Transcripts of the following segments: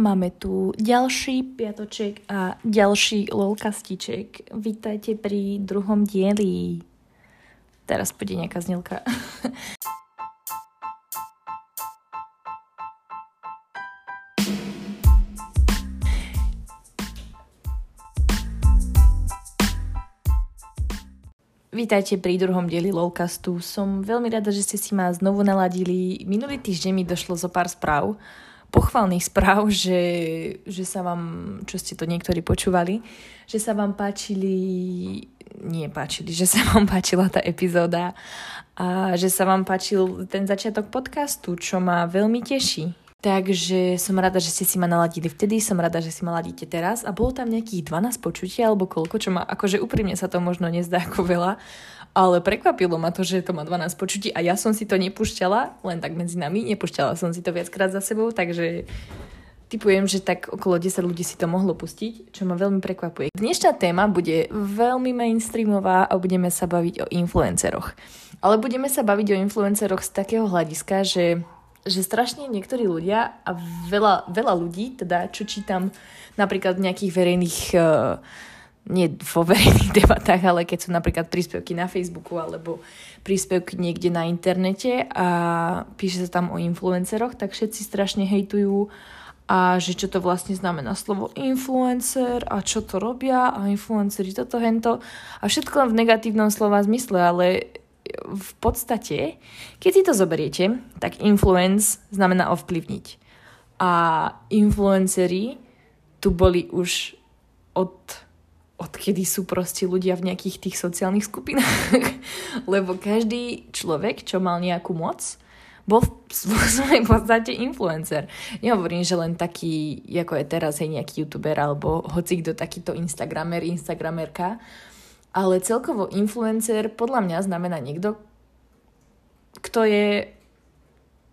Máme tu ďalší piatoček a ďalší lolkastiček. Vítajte pri druhom dieli. Teraz pôjde nejaká znelka. Vítajte pri druhom dieli Lolcastu. Som veľmi rada, že ste si ma znovu naladili. Minulý týždeň mi došlo zo pár správ, pochvalných správ, že, že sa vám, čo ste to niektorí počúvali, že sa vám páčili, nie páčili, že sa vám páčila tá epizóda a že sa vám páčil ten začiatok podcastu, čo ma veľmi teší. Takže som rada, že ste si ma naladili vtedy, som rada, že si ma ladíte teraz a bolo tam nejakých 12 počutia alebo koľko, čo ma, akože úprimne sa to možno nezdá ako veľa, ale prekvapilo ma to, že to má 12 počutí a ja som si to nepúšťala, len tak medzi nami, nepúšťala som si to viackrát za sebou, takže typujem, že tak okolo 10 ľudí si to mohlo pustiť, čo ma veľmi prekvapuje. Dnešná téma bude veľmi mainstreamová a budeme sa baviť o influenceroch. Ale budeme sa baviť o influenceroch z takého hľadiska, že že strašne niektorí ľudia a veľa, veľa ľudí, teda čo čítam napríklad v nejakých verejných, uh, nie vo verejných debatách, ale keď sú napríklad príspevky na Facebooku alebo príspevky niekde na internete a píše sa tam o influenceroch, tak všetci strašne hejtujú a že čo to vlastne znamená slovo influencer a čo to robia a influenceri toto, hento a všetko len v negatívnom slova zmysle, ale v podstate, keď si to zoberiete, tak influence znamená ovplyvniť. A influenceri tu boli už od, odkedy sú proste ľudia v nejakých tých sociálnych skupinách. Lebo každý človek, čo mal nejakú moc, bol v svojej podstate influencer. Nehovorím, že len taký, ako je teraz, hej, nejaký youtuber, alebo hoci kto takýto instagramer, instagramerka, ale celkovo influencer podľa mňa znamená niekto, kto je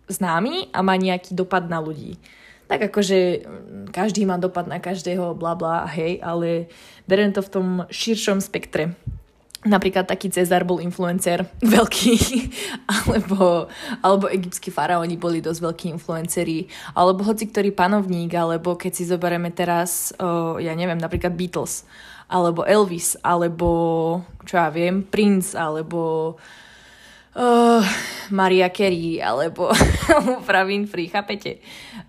známy a má nejaký dopad na ľudí. Tak akože mm, každý má dopad na každého, bla bla, hej, ale beriem to v tom širšom spektre. Napríklad taký Cezar bol influencer veľký, alebo, alebo egyptskí faraóni boli dosť veľkí influenceri, alebo hoci ktorý panovník, alebo keď si zoberieme teraz, o, ja neviem, napríklad Beatles alebo Elvis, alebo čo ja viem, Prince, alebo uh, Maria Carey, alebo Pravin Free, chápete?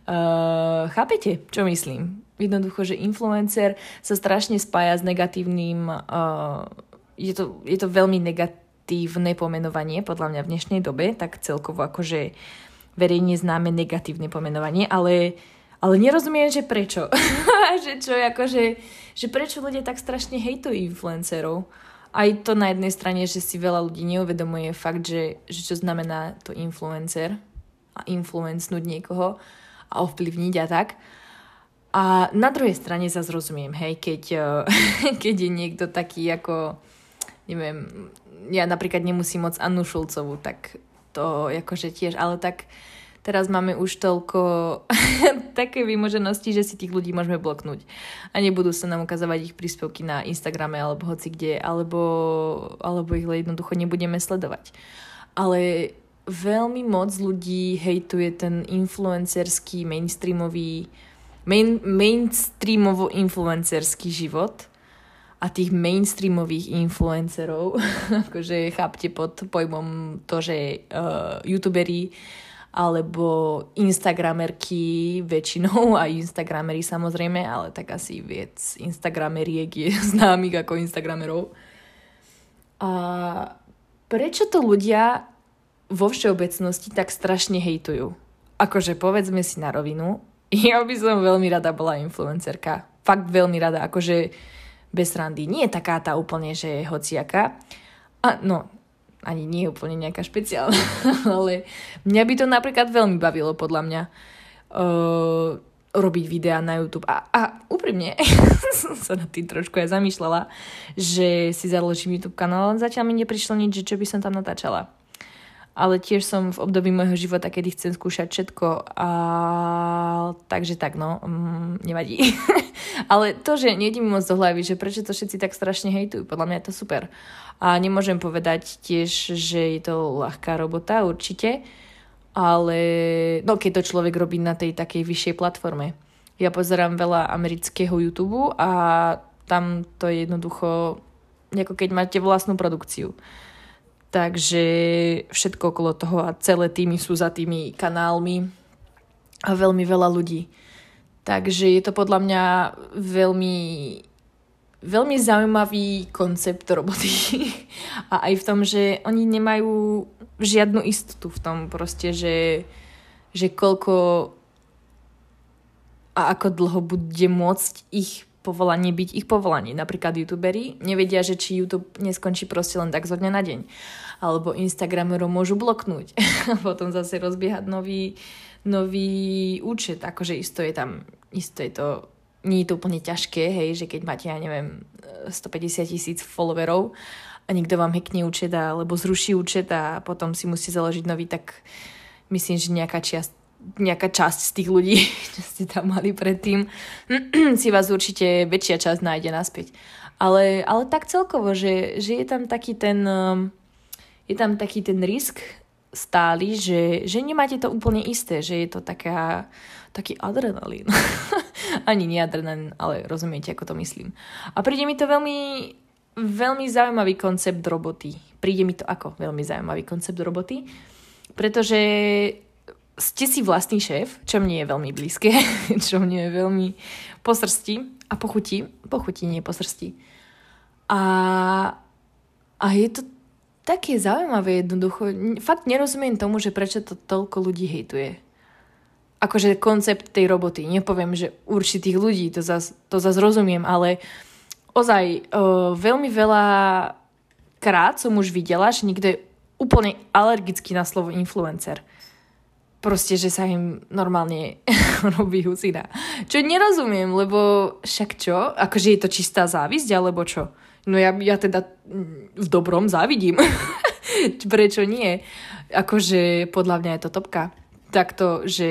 Uh, chápete, čo myslím? Jednoducho, že influencer sa strašne spája s negatívnym, uh, je, to, je to veľmi negatívne pomenovanie, podľa mňa v dnešnej dobe, tak celkovo akože verejne známe negatívne pomenovanie, ale ale nerozumiem, že prečo. že čo, akože, že prečo ľudia tak strašne hejtujú influencerov. Aj to na jednej strane, že si veľa ľudí neuvedomuje fakt, že, že čo znamená to influencer a influencnúť niekoho a ovplyvniť a tak. A na druhej strane sa zrozumiem, hej, keď, keď je niekto taký ako, neviem, ja napríklad nemusím moc Annu Šulcovú, tak to akože tiež, ale tak Teraz máme už toľko také vymoženosti, že si tých ľudí môžeme bloknúť. A nebudú sa nám ukazovať ich príspevky na Instagrame alebo hoci kde, alebo, alebo ich jednoducho nebudeme sledovať. Ale veľmi moc ľudí hejtuje ten influencerský, mainstreamový, main, mainstreamovo-influencerský život a tých mainstreamových influencerov, akože chápte pod pojmom to, že uh, youtuberi alebo instagramerky väčšinou, aj instagramery samozrejme, ale tak asi viac instagrameriek je známych ako instagramerov. A prečo to ľudia vo všeobecnosti tak strašne hejtujú? Akože povedzme si na rovinu, ja by som veľmi rada bola influencerka. Fakt veľmi rada, akože bez randy. Nie je taká tá úplne, že je hociaká. A no, ani nie úplne nejaká špeciálna, ale mňa by to napríklad veľmi bavilo podľa mňa uh, robiť videá na YouTube. A, a úprimne som sa na tým trošku aj zamýšľala, že si založím YouTube kanál, ale zatiaľ mi neprišlo nič, čo by som tam natáčala. Ale tiež som v období môjho života, kedy chcem skúšať všetko a takže tak no, mm, nevadí. ale to, že nejde mi moc do hlavy, že prečo to všetci tak strašne hejtujú, podľa mňa je to super. A nemôžem povedať tiež, že je to ľahká robota, určite, ale no keď to človek robí na tej takej vyššej platforme. Ja pozerám veľa amerického YouTube a tam to je jednoducho ako keď máte vlastnú produkciu. Takže všetko okolo toho a celé týmy sú za tými kanálmi a veľmi veľa ľudí. Takže je to podľa mňa veľmi, veľmi zaujímavý koncept roboty. A aj v tom, že oni nemajú žiadnu istotu v tom proste, že, že koľko a ako dlho bude môcť ich povolanie byť ich povolanie. Napríklad youtuberi nevedia, že či YouTube neskončí proste len tak zo dňa na deň. Alebo Instagramerov môžu bloknúť a potom zase rozbiehať nový, nový účet. Akože isto je tam, isto je to, nie je to úplne ťažké, hej, že keď máte, ja neviem, 150 tisíc followerov a nikto vám hackne účet alebo zruší účet a potom si musí založiť nový, tak myslím, že nejaká čiast, nejaká časť z tých ľudí, čo ste tam mali predtým, si vás určite väčšia časť nájde naspäť. Ale, ale tak celkovo, že, že je tam taký ten um, je tam taký ten risk stály, že, že nemáte to úplne isté, že je to taká, taký adrenalín. Ani nie adrenalín, ale rozumiete, ako to myslím. A príde mi to veľmi, veľmi zaujímavý koncept roboty. Príde mi to ako veľmi zaujímavý koncept roboty, pretože ste si vlastný šéf, čo mne je veľmi blízke, čo mne je veľmi po srsti a pochutí, pochutí nie po srsti. A, a je to také zaujímavé jednoducho. Fakt nerozumiem tomu, že prečo to toľko ľudí hejtuje. Akože koncept tej roboty. Nepoviem, že určitých ľudí, to zase to zas rozumiem, ale ozaj o, veľmi veľa krát som už videla, že niekto je úplne alergický na slovo influencer proste, že sa im normálne robí husina. Čo nerozumiem, lebo však čo? Akože je to čistá závisť, alebo čo? No ja, ja teda v dobrom závidím. Prečo nie? Akože podľa mňa je to topka. Takto, že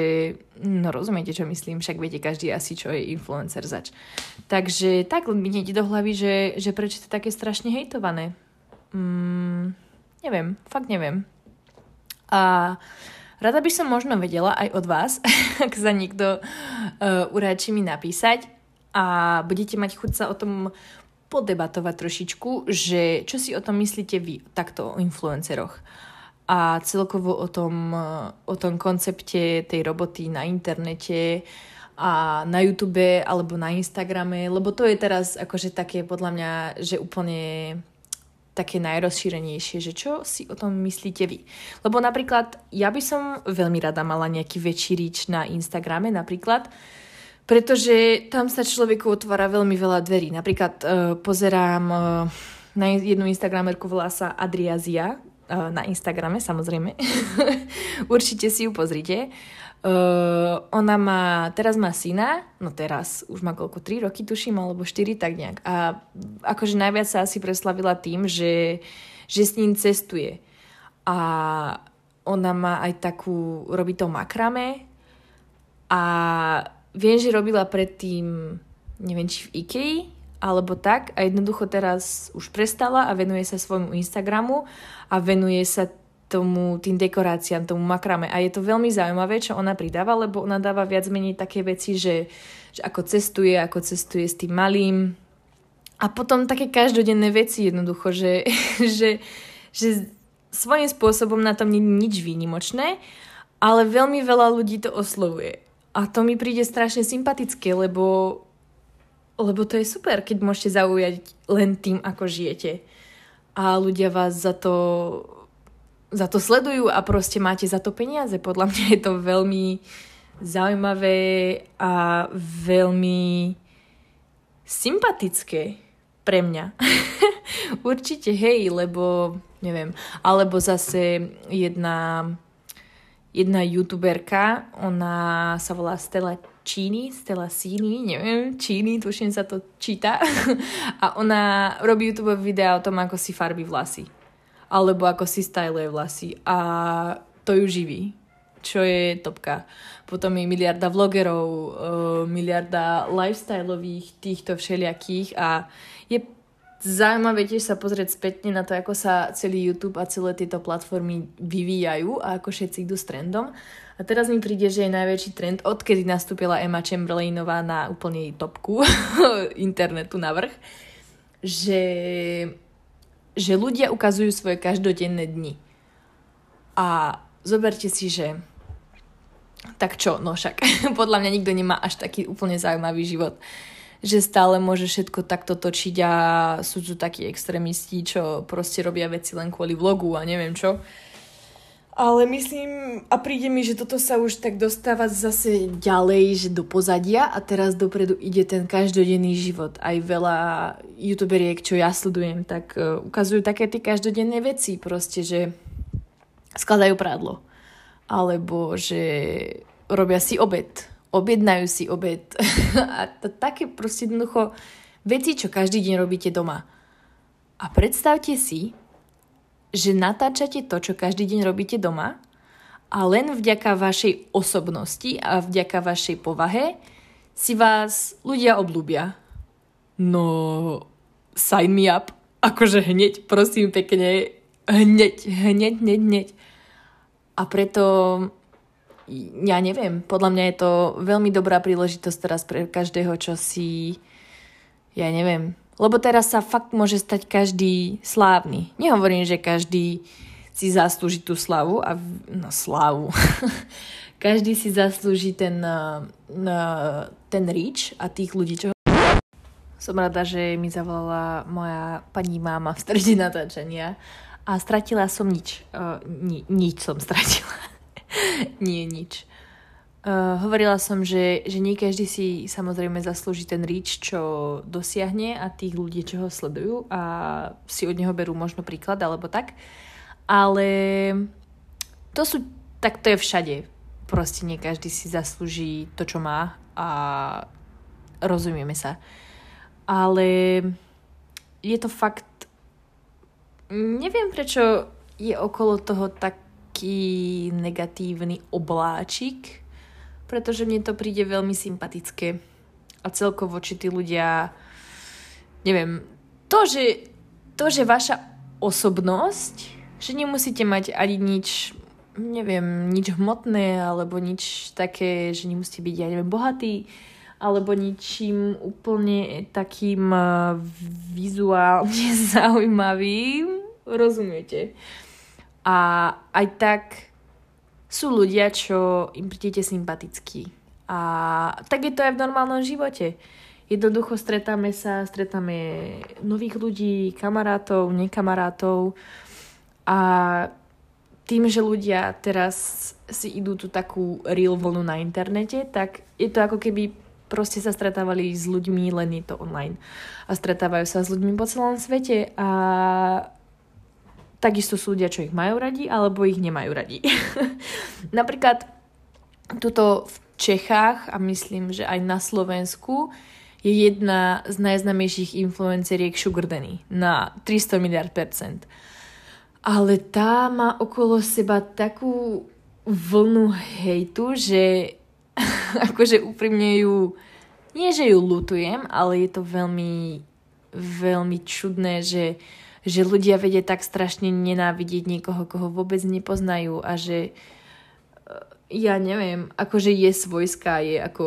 no rozumiete, čo myslím, však viete každý asi, čo je influencer zač. Takže tak mi nejde do hlavy, že, že prečo to také strašne hejtované. Mm, neviem, fakt neviem. A Rada by som možno vedela aj od vás, ak sa niekto uh, uráči mi napísať a budete mať chuť sa o tom podebatovať trošičku, že čo si o tom myslíte vy, takto o influenceroch a celkovo o tom, o tom koncepte tej roboty na internete a na YouTube alebo na Instagrame, lebo to je teraz akože také podľa mňa, že úplne také najrozšírenejšie, že čo si o tom myslíte vy. Lebo napríklad ja by som veľmi rada mala nejaký väčší reach na Instagrame napríklad, pretože tam sa človeku otvára veľmi veľa dverí. Napríklad uh, pozerám uh, na jednu Instagramerku, volá sa Adriazia, uh, na Instagrame samozrejme. Určite si ju pozrite. Uh, ona má, teraz má syna, no teraz už má koľko, 3 roky tuším, alebo 4, tak nejak. A akože najviac sa asi preslavila tým, že, že s ním cestuje. A ona má aj takú, robí to makrame a viem, že robila predtým, neviem, či v Ikei, alebo tak a jednoducho teraz už prestala a venuje sa svojmu Instagramu a venuje sa tomu, tým dekoráciám, tomu makrame. A je to veľmi zaujímavé, čo ona pridáva, lebo ona dáva viac menej také veci, že, že ako cestuje, ako cestuje s tým malým. A potom také každodenné veci jednoducho, že, že, že svojím spôsobom na tom nie je nič výnimočné, ale veľmi veľa ľudí to oslovuje. A to mi príde strašne sympatické, lebo, lebo to je super, keď môžete zaujať len tým, ako žijete. A ľudia vás za to za to sledujú a proste máte za to peniaze. Podľa mňa je to veľmi zaujímavé a veľmi sympatické pre mňa. Určite hej, lebo neviem. Alebo zase jedna, jedna youtuberka, ona sa volá Stella Číny, Stella Sini, neviem, Číny, tuším sa to číta. a ona robí YouTube videá o tom, ako si farbí vlasy alebo ako si styluje vlasy a to ju živí, čo je topka. Potom je miliarda vlogerov, uh, miliarda lifestyleových týchto všelijakých a je zaujímavé tiež sa pozrieť spätne na to, ako sa celý YouTube a celé tieto platformy vyvíjajú a ako všetci idú s trendom. A teraz mi príde, že je najväčší trend, odkedy nastúpila Emma Chamberlainová na úplne topku internetu na vrch, že, že ľudia ukazujú svoje každodenné dni. A zoberte si, že tak čo, no však podľa mňa nikto nemá až taký úplne zaujímavý život že stále môže všetko takto točiť a sú tu takí extrémisti, čo proste robia veci len kvôli vlogu a neviem čo. Ale myslím, a príde mi, že toto sa už tak dostáva zase ďalej, že do pozadia a teraz dopredu ide ten každodenný život. Aj veľa youtuberiek, čo ja sledujem, tak uh, ukazujú také tie každodenné veci, proste, že skladajú prádlo. Alebo že robia si obed. Objednajú si obed. a to, také proste jednoducho veci, čo každý deň robíte doma. A predstavte si, že natáčate to, čo každý deň robíte doma a len vďaka vašej osobnosti a vďaka vašej povahe si vás ľudia obľúbia. No, sign me up. Akože hneď, prosím pekne, hneď, hneď, hneď, hneď. A preto, ja neviem, podľa mňa je to veľmi dobrá príležitosť teraz pre každého, čo si, ja neviem, lebo teraz sa fakt môže stať každý slávny. Nehovorím, že každý si zaslúži tú slavu a no slavu. každý si zaslúži ten, ten reach a tých ľudí, čo som rada, že mi zavolala moja pani máma v strede natáčania a stratila som nič. Uh, ni, nič som stratila. Nie, nič. Uh, hovorila som, že, že nie každý si samozrejme zaslúži ten reach, čo dosiahne a tých ľudí, čo ho sledujú a si od neho berú možno príklad alebo tak. Ale to sú, tak to je všade. Proste nie každý si zaslúži to, čo má a rozumieme sa. Ale je to fakt... Neviem, prečo je okolo toho taký negatívny obláčik, pretože mne to príde veľmi sympatické. A celkovo, či tí ľudia, neviem, to, že, to, že vaša osobnosť, že nemusíte mať ani nič, neviem, nič hmotné, alebo nič také, že nemusíte byť, ja neviem, bohatý, alebo ničím úplne takým uh, vizuálne zaujímavým, rozumiete? A aj tak sú ľudia, čo im prídete sympatickí. A tak je to aj v normálnom živote. Jednoducho stretáme sa, stretáme nových ľudí, kamarátov, nekamarátov a tým, že ľudia teraz si idú tú takú real vlnu na internete, tak je to ako keby proste sa stretávali s ľuďmi, len je to online. A stretávajú sa s ľuďmi po celom svete a Takisto sú ľudia, čo ich majú radi, alebo ich nemajú radi. Napríklad tuto v Čechách a myslím, že aj na Slovensku je jedna z najznamejších influenceriek Sugar Danny na 300 miliard percent. Ale tá má okolo seba takú vlnu hejtu, že akože úprimne ju nie, že ju lutujem, ale je to veľmi veľmi čudné, že že ľudia vedia tak strašne nenávidieť niekoho, koho vôbec nepoznajú a že eh, ja neviem, akože je svojská, je ako,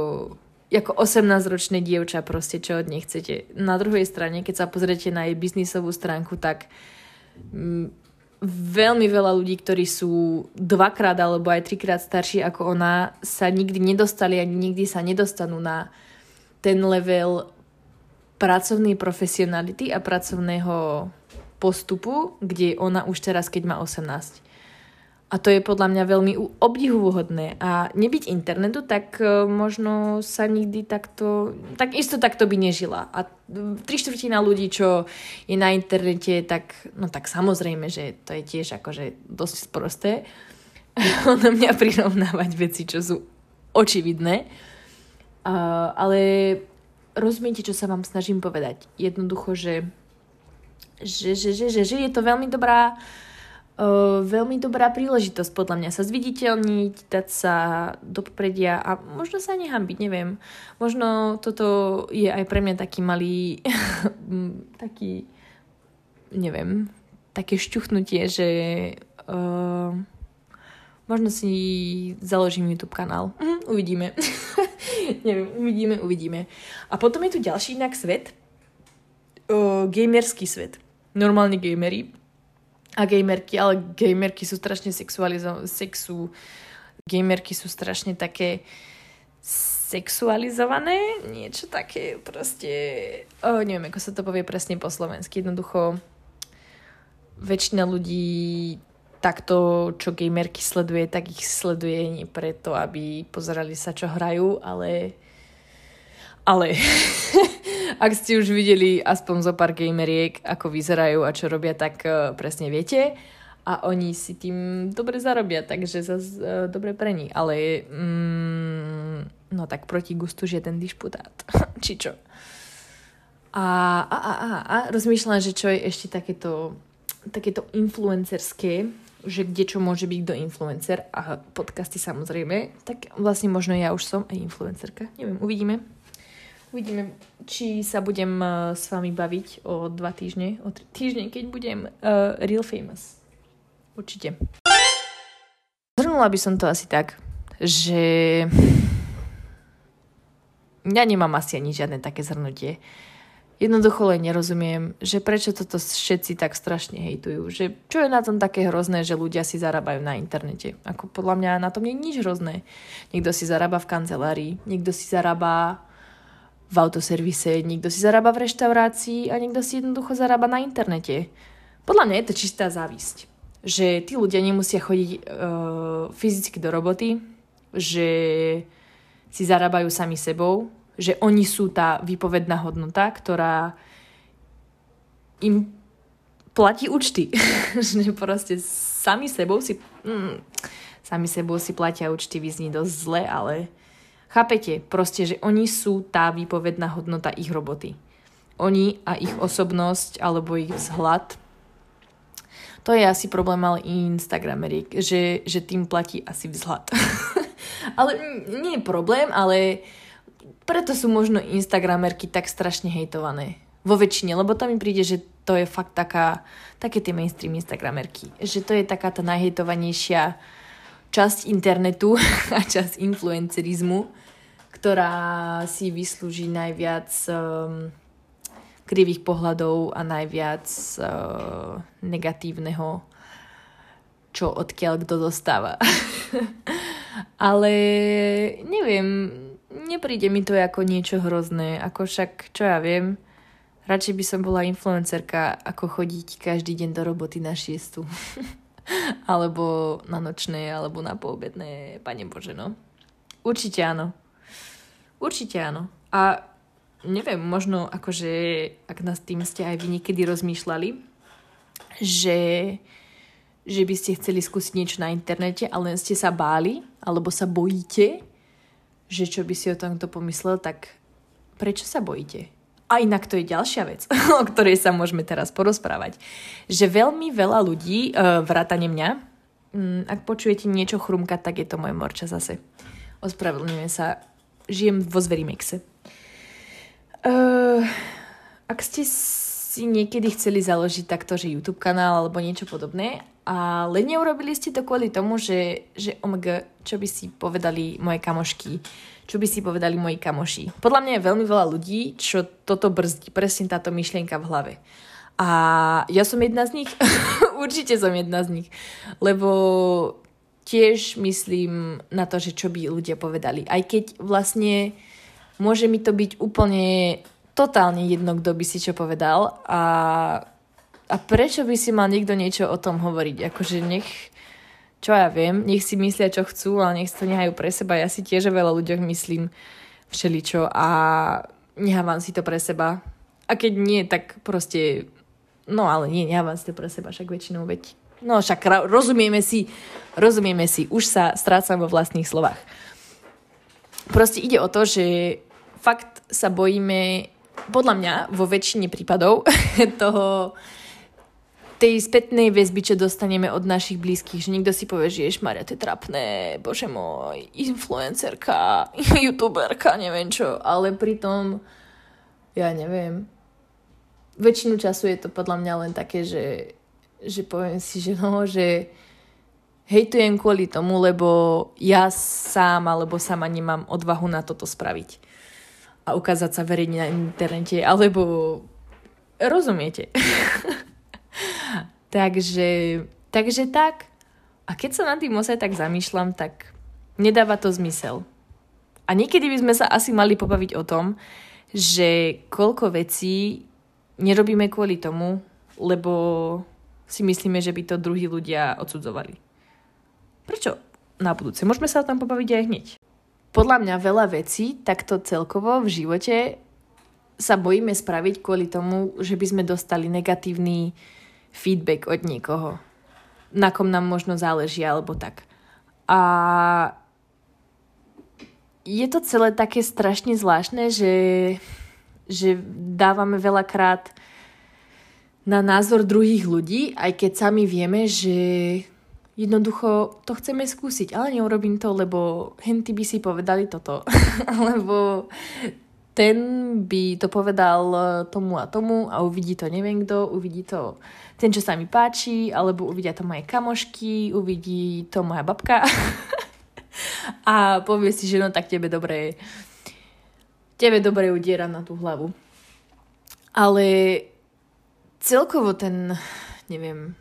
ako 18-ročné dievča proste, čo od nej chcete. Na druhej strane, keď sa pozriete na jej biznisovú stránku, tak mm, veľmi veľa ľudí, ktorí sú dvakrát alebo aj trikrát starší ako ona, sa nikdy nedostali ani nikdy sa nedostanú na ten level pracovnej profesionality a pracovného postupu, kde ona už teraz, keď má 18. A to je podľa mňa veľmi obdivuhodné. A nebyť internetu, tak e, možno sa nikdy takto... Tak isto takto by nežila. A tri štvrtina ľudí, čo je na internete, tak, no tak samozrejme, že to je tiež akože dosť sprosté. na mňa prirovnávať veci, čo sú očividné. Uh, ale rozumiete, čo sa vám snažím povedať. Jednoducho, že že, že, že, že, že je to veľmi dobrá uh, veľmi dobrá príležitosť podľa mňa sa zviditeľniť, dať sa do popredia a možno sa nehambiť, neviem. Možno toto je aj pre mňa taký malý taký neviem, také šťuchnutie, že uh, Možno si založím YouTube kanál. Mhm, uvidíme. Neviem, uvidíme, uvidíme. A potom je tu ďalší inak svet. O, gamerský svet. Normálne gamery. A gamerky, ale gamerky sú strašne sexualizované. Sexu... Gamerky sú strašne také sexualizované, niečo také proste, oh, neviem, ako sa to povie presne po slovensky, jednoducho väčšina ľudí takto, čo gamerky sleduje, tak ich sleduje nie preto, aby pozerali sa, čo hrajú, ale ale ak ste už videli aspoň zo pár gameriek, ako vyzerajú a čo robia, tak uh, presne viete. A oni si tým dobre zarobia, takže zase uh, dobre pre nich. Ale mm, no tak proti gustu žiaden dišputát. Či čo? A, a, a, a, a rozmýšľam, že čo je ešte takéto, takéto influencerské, že kde čo môže byť kto influencer a podcasty samozrejme, tak vlastne možno ja už som aj influencerka. Neviem, uvidíme. Uvidíme, či sa budem uh, s vami baviť o dva týždne, o tri týždne, keď budem uh, real famous. Určite. Zhrnula by som to asi tak, že ja nemám asi ani žiadne také zhrnutie. Jednoducho len nerozumiem, že prečo toto všetci tak strašne hejtujú. Že čo je na tom také hrozné, že ľudia si zarábajú na internete. Ako podľa mňa na tom nie je nič hrozné. Niekto si zarába v kancelárii, niekto si zarába v autoservise, niekto si zarába v reštaurácii a niekto si jednoducho zarába na internete. Podľa mňa je to čistá závisť. Že tí ľudia nemusia chodiť uh, fyzicky do roboty, že si zarábajú sami sebou, že oni sú tá výpovedná hodnota, ktorá im platí účty. že proste sami sebou si... Mm, sami sebou si platia účty, vyzní dosť zle, ale chápete, proste, že oni sú tá výpovedná hodnota ich roboty. Oni a ich osobnosť alebo ich vzhľad to je asi problém ale Instagrameriek, že, že tým platí asi vzhľad. ale nie je problém, ale preto sú možno Instagramerky tak strašne hejtované. Vo väčšine, lebo to mi príde, že to je fakt taká, také tie mainstream Instagramerky. Že to je taká tá najhejtovanejšia časť internetu a časť influencerizmu, ktorá si vyslúži najviac um, krivých pohľadov a najviac uh, negatívneho, čo odkiaľ kto dostáva. Ale neviem, nepríde mi to ako niečo hrozné, ako však, čo ja viem, radšej by som bola influencerka, ako chodiť každý deň do roboty na šiestu. alebo na nočné, alebo na poobedné, pane Bože, no. Určite áno. Určite áno. A neviem, možno akože, ak nás tým ste aj vy niekedy rozmýšľali, že, že by ste chceli skúsiť niečo na internete, ale len ste sa báli, alebo sa bojíte, že čo by si o tomto pomyslel, tak prečo sa bojíte? A inak to je ďalšia vec, o ktorej sa môžeme teraz porozprávať. Že veľmi veľa ľudí, uh, vrátane mňa, um, ak počujete niečo chrumkať, tak je to moje morča zase. Ospravedlňujem sa, žijem vo Zverimexe. Uh, ak ste si niekedy chceli založiť takto, že YouTube kanál alebo niečo podobné ale neurobili ste to kvôli tomu, že, že omg, čo by si povedali moje kamošky, čo by si povedali moji kamoši. Podľa mňa je veľmi veľa ľudí, čo toto brzdí, presne táto myšlienka v hlave. A ja som jedna z nich, určite som jedna z nich, lebo tiež myslím na to, že čo by ľudia povedali. Aj keď vlastne môže mi to byť úplne totálne jedno, kto by si čo povedal a a prečo by si mal niekto niečo o tom hovoriť? Akože nech, čo ja viem, nech si myslia, čo chcú, ale nech to nehajú pre seba. Ja si tiež veľa ľuďoch myslím všeličo a nehávam si to pre seba. A keď nie, tak proste, no ale nie, nehávam si to pre seba, však väčšinou veď. No však rozumieme si, rozumieme si, už sa strácam vo vlastných slovách. Proste ide o to, že fakt sa bojíme, podľa mňa, vo väčšine prípadov toho, tej spätnej väzby, čo dostaneme od našich blízkych, že niekto si povie, že Maria, to je trapné, bože môj, influencerka, youtuberka, neviem čo, ale pritom, ja neviem, väčšinu času je to podľa mňa len také, že, že poviem si, že no, že hejtujem kvôli tomu, lebo ja sám alebo sama nemám odvahu na toto spraviť. A ukázať sa verejne na internete, alebo rozumiete. takže, takže tak. A keď sa nad tým ozaj tak zamýšľam, tak nedáva to zmysel. A niekedy by sme sa asi mali pobaviť o tom, že koľko vecí nerobíme kvôli tomu, lebo si myslíme, že by to druhí ľudia odsudzovali. Prečo na budúce? Môžeme sa o tom pobaviť aj hneď. Podľa mňa veľa vecí takto celkovo v živote sa bojíme spraviť kvôli tomu, že by sme dostali negatívny feedback od niekoho, na kom nám možno záleží alebo tak. A je to celé také strašne zvláštne, že, že dávame veľakrát na názor druhých ľudí, aj keď sami vieme, že jednoducho to chceme skúsiť, ale neurobím to, lebo henty by si povedali toto. Alebo ten by to povedal tomu a tomu a uvidí to neviem kto, uvidí to ten, čo sa mi páči, alebo uvidia to moje kamošky, uvidí to moja babka a povie si, že no tak tebe dobre tebe dobre udiera na tú hlavu. Ale celkovo ten, neviem,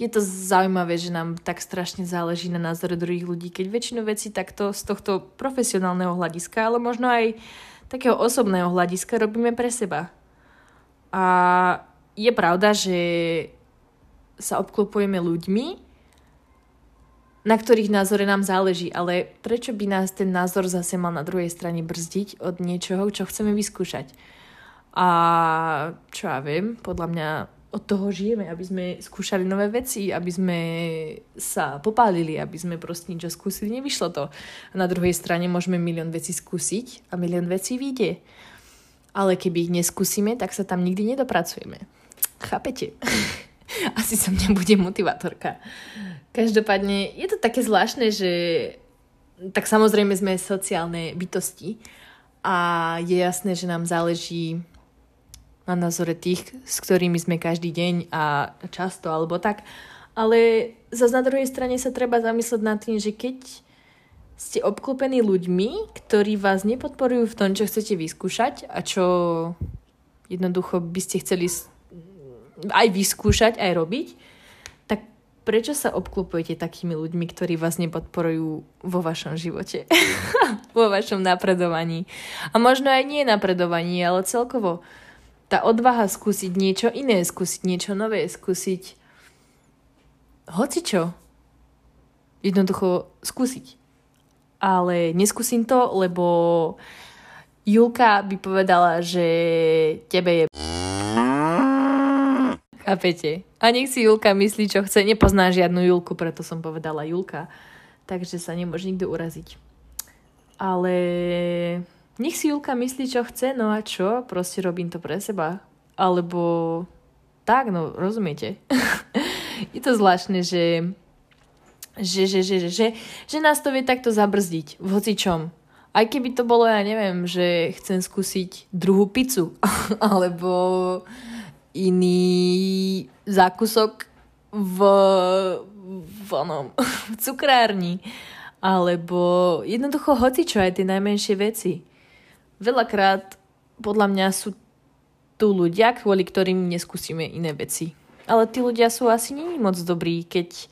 je to zaujímavé, že nám tak strašne záleží na názore druhých ľudí, keď väčšinu vecí takto z tohto profesionálneho hľadiska, ale možno aj takého osobného hľadiska robíme pre seba. A je pravda, že sa obklopujeme ľuďmi, na ktorých názore nám záleží, ale prečo by nás ten názor zase mal na druhej strane brzdiť od niečoho, čo chceme vyskúšať? A čo ja viem, podľa mňa od toho žijeme, aby sme skúšali nové veci, aby sme sa popálili, aby sme proste niečo skúsili, nevyšlo to. A na druhej strane môžeme milión vecí skúsiť a milión vecí vyjde. Ale keby ich neskúsime, tak sa tam nikdy nedopracujeme. Chápete? Asi som nebude motivátorka. Každopádne je to také zvláštne, že tak samozrejme sme sociálne bytosti a je jasné, že nám záleží na názore tých, s ktorými sme každý deň a často alebo tak. Ale zase na druhej strane sa treba zamyslieť nad tým, že keď ste obklopení ľuďmi, ktorí vás nepodporujú v tom, čo chcete vyskúšať a čo jednoducho by ste chceli aj vyskúšať, aj robiť, tak prečo sa obklopujete takými ľuďmi, ktorí vás nepodporujú vo vašom živote? vo vašom napredovaní. A možno aj nie napredovaní, ale celkovo tá odvaha skúsiť niečo iné, skúsiť niečo nové, skúsiť hocičo. Jednoducho skúsiť. Ale neskúsim to, lebo Julka by povedala, že tebe je... Chápete? A nech si Julka myslí, čo chce. Nepozná žiadnu Julku, preto som povedala Julka. Takže sa nemôže nikto uraziť. Ale nech si Julka myslí, čo chce, no a čo? Proste robím to pre seba. Alebo tak, no rozumiete. je to zvláštne, že že, že, že, že, že, že nás to vie takto zabrzdiť v hocičom. Aj keby to bolo, ja neviem, že chcem skúsiť druhú pizzu alebo iný zákusok v, v, onom, v cukrárni alebo jednoducho hocičo aj tie najmenšie veci. Veľakrát podľa mňa sú tu ľudia, kvôli ktorým neskúsime iné veci. Ale tí ľudia sú asi nie moc dobrí, keď,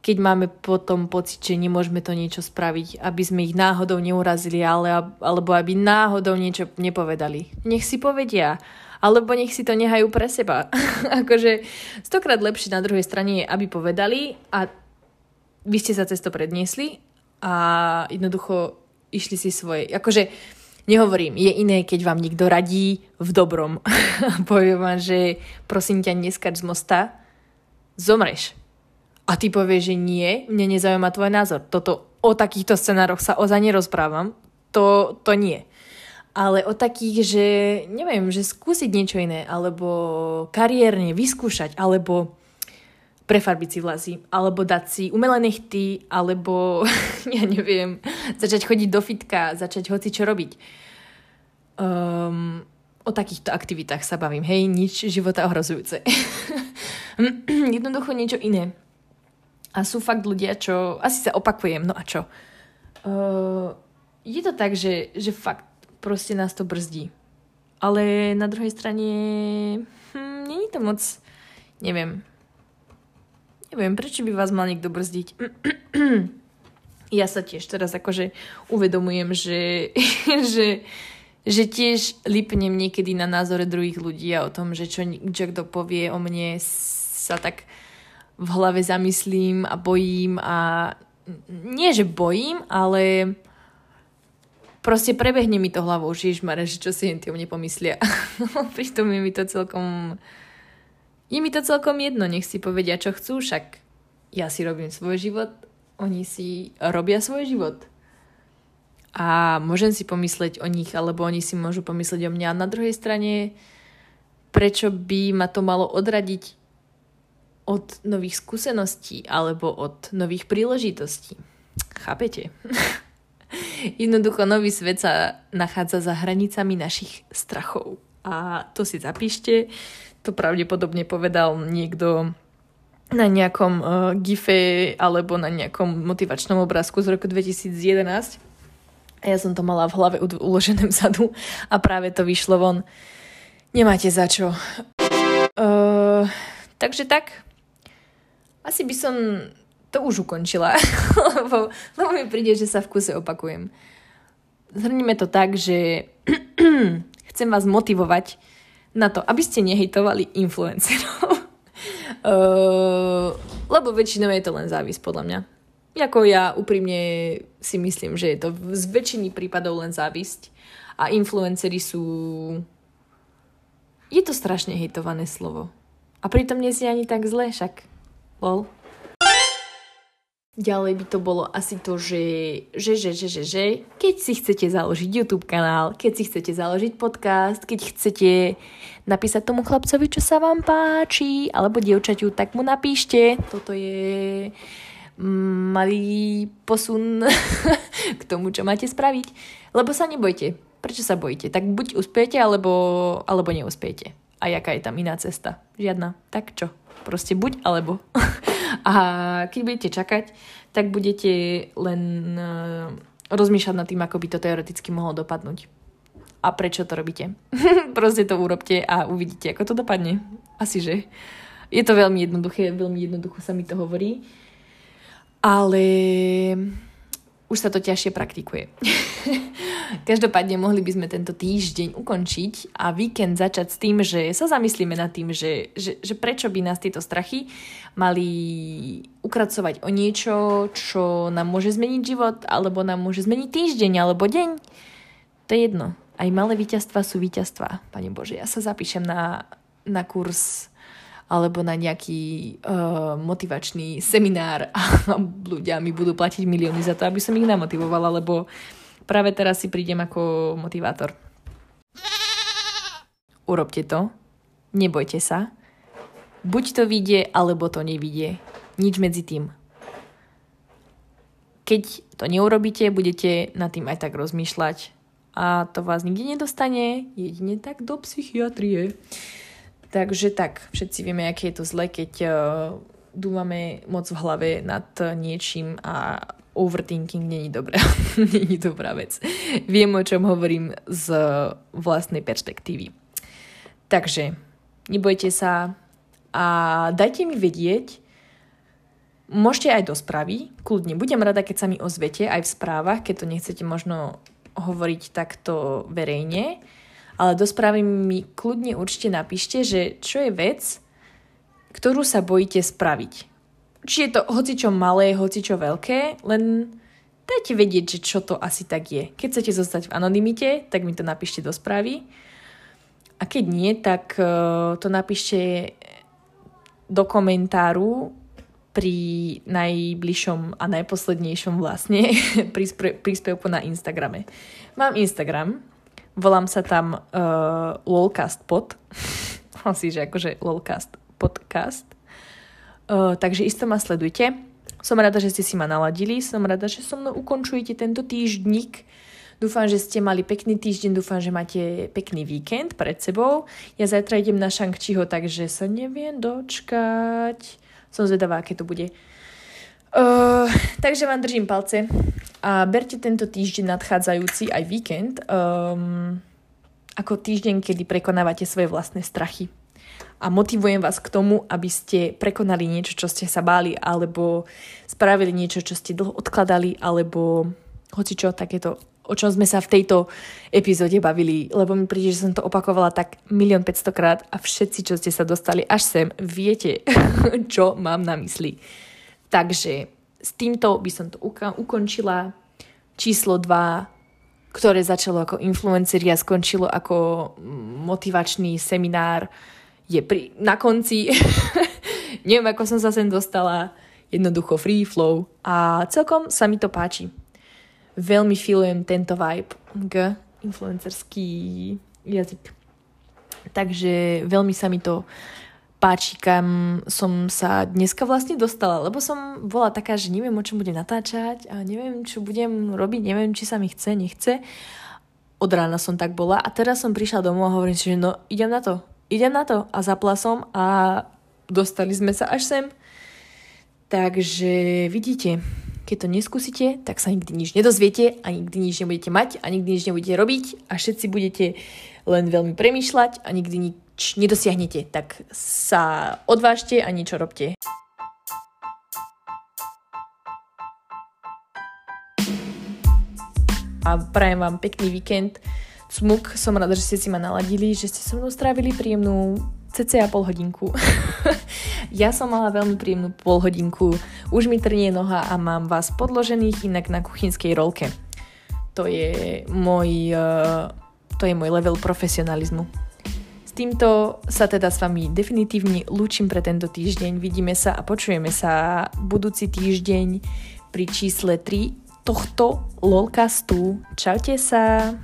keď máme potom pocit, že nemôžeme to niečo spraviť, aby sme ich náhodou neurazili, ale, alebo aby náhodou niečo nepovedali. Nech si povedia, alebo nech si to nehajú pre seba. akože stokrát lepšie na druhej strane je, aby povedali a vy ste sa cez predniesli a jednoducho išli si svoje. Akože Nehovorím, je iné, keď vám niekto radí v dobrom. Povie vám, že prosím ťa, neskač z mosta, zomreš. A ty povieš, že nie, mne nezaujíma tvoj názor. Toto, o takýchto scenároch sa ozaj nerozprávam. To, to nie. Ale o takých, že neviem, že skúsiť niečo iné, alebo kariérne vyskúšať, alebo prefarbiť si vlasy, alebo dať si umelé nechty, alebo ja neviem, začať chodiť do fitka, začať hoci čo robiť. Um, o takýchto aktivitách sa bavím, hej, nič života ohrozujúce. Jednoducho niečo iné. A sú fakt ľudia, čo... Asi sa opakujem, no a čo? Uh, je to tak, že, že fakt proste nás to brzdí. Ale na druhej strane... Hm, není to moc... Neviem. Neviem, prečo by vás mal niekto brzdiť. ja sa tiež teraz akože uvedomujem, že, že, že tiež lipnem niekedy na názore druhých ľudí a o tom, že čo, čo kto povie o mne sa tak v hlave zamyslím a bojím a nie, že bojím, ale proste prebehne mi to hlavou, že ježmare, že čo si o mne. Pritom je mi to celkom je mi to celkom jedno, nech si povedia, čo chcú, však ja si robím svoj život oni si robia svoj život. A môžem si pomysleť o nich, alebo oni si môžu pomysleť o mňa. A na druhej strane, prečo by ma to malo odradiť od nových skúseností alebo od nových príležitostí? Chápete? Jednoducho nový svet sa nachádza za hranicami našich strachov. A to si zapíšte. To pravdepodobne povedal niekto na nejakom uh, gife alebo na nejakom motivačnom obrázku z roku 2011. A ja som to mala v hlave uložené vzadu a práve to vyšlo von. Nemáte za čo. Uh, takže tak. Asi by som to už ukončila, lebo, lebo mi príde, že sa v kuse opakujem. Zhrníme to tak, že chcem vás motivovať na to, aby ste nehejtovali influencerov. Uh, lebo väčšinou je to len závis, podľa mňa. Ako ja úprimne si myslím, že je to z väčšiny prípadov len závisť a influencery sú... Je to strašne hejtované slovo. A pritom nie si ani tak zle, však. Lol. Ďalej by to bolo asi to, že, že, že, že, že, že keď si chcete založiť YouTube kanál, keď si chcete založiť podcast, keď chcete napísať tomu chlapcovi, čo sa vám páči, alebo dievčaťu, tak mu napíšte. Toto je mm, malý posun k tomu, čo máte spraviť. Lebo sa nebojte. Prečo sa bojíte? Tak buď uspiete, alebo, alebo neuspiete. A jaká je tam iná cesta? Žiadna. Tak čo? Proste buď, alebo. A keď budete čakať, tak budete len uh, rozmýšľať nad tým, ako by to teoreticky mohlo dopadnúť. A prečo to robíte? Proste to urobte a uvidíte, ako to dopadne. Asi, že? Je to veľmi jednoduché, veľmi jednoducho sa mi to hovorí. Ale už sa to ťažšie praktikuje. Každopádne mohli by sme tento týždeň ukončiť a víkend začať s tým, že sa zamyslíme nad tým, že, že, že prečo by nás tieto strachy mali ukracovať o niečo, čo nám môže zmeniť život, alebo nám môže zmeniť týždeň alebo deň. To je jedno. Aj malé víťazstva sú víťazstva. Pane Bože, ja sa zapíšem na, na kurz alebo na nejaký uh, motivačný seminár a ľudia mi budú platiť milióny za to, aby som ich namotivovala, lebo práve teraz si prídem ako motivátor. Urobte to, nebojte sa. Buď to vidie, alebo to nevidie. Nič medzi tým. Keď to neurobíte, budete nad tým aj tak rozmýšľať a to vás nikde nedostane, jedine tak do psychiatrie. Takže tak, všetci vieme, aké je to zle, keď uh, dúmame moc v hlave nad niečím a overthinking není dobrá, není dobrá vec. Viem, o čom hovorím z vlastnej perspektívy. Takže, nebojte sa a dajte mi vedieť, môžete aj do správy, kľudne, budem rada, keď sa mi ozvete aj v správach, keď to nechcete možno hovoriť takto verejne, ale do správy mi kľudne určite napíšte, že čo je vec, ktorú sa bojíte spraviť. Či je to hoci čo malé, hoci čo veľké, len dajte vedieť, že čo to asi tak je. Keď chcete zostať v anonimite, tak mi to napíšte do správy. A keď nie, tak uh, to napíšte do komentáru pri najbližšom a najposlednejšom vlastne príspevku na Instagrame. Mám Instagram, Volám sa tam uh, Lolcast pod. Asi, že akože Lolcast podcast. Uh, takže isto ma sledujte. Som rada, že ste si ma naladili. Som rada, že so mnou ukončujete tento týždnik. Dúfam, že ste mali pekný týždeň, dúfam, že máte pekný víkend pred sebou. Ja zajtra idem na Shang-Chiho, takže sa neviem dočkať. Som zvedavá, aké to bude. Uh, takže vám držím palce a berte tento týždeň nadchádzajúci aj víkend um, ako týždeň, kedy prekonávate svoje vlastné strachy. A motivujem vás k tomu, aby ste prekonali niečo, čo ste sa báli, alebo spravili niečo, čo ste dlho odkladali, alebo hoci čo, takéto, o čom sme sa v tejto epizóde bavili, lebo mi príde, že som to opakovala tak milión 500 krát a všetci, čo ste sa dostali až sem, viete, čo mám na mysli. Takže s týmto by som to ukončila. Číslo 2, ktoré začalo ako influenceri a skončilo ako motivačný seminár, je pri, na konci. Neviem, ako som sa sem dostala. Jednoducho free flow. A celkom sa mi to páči. Veľmi filujem tento vibe k influencerský jazyk. Takže veľmi sa mi to páči, kam som sa dneska vlastne dostala, lebo som bola taká, že neviem, o čom budem natáčať a neviem, čo budem robiť, neviem, či sa mi chce, nechce. Od rána som tak bola a teraz som prišla domov a hovorím si, že no, idem na to, idem na to a zapla som a dostali sme sa až sem. Takže vidíte, keď to neskúsite, tak sa nikdy nič nedozviete a nikdy nič nebudete mať a nikdy nič nebudete robiť a všetci budete len veľmi premýšľať a nikdy nič nedosiahnete, tak sa odvážte a niečo robte. A prajem vám pekný víkend. Smuk, som rada, že ste si ma naladili, že ste so mnou strávili príjemnú cca pol hodinku. ja som mala veľmi príjemnú pol hodinku. Už mi trnie noha a mám vás podložených inak na kuchynskej rolke. To je môj, uh, to je môj level profesionalizmu týmto sa teda s vami definitívne lúčim pre tento týždeň. Vidíme sa a počujeme sa budúci týždeň pri čísle 3 tohto lolcastu. Čaute sa!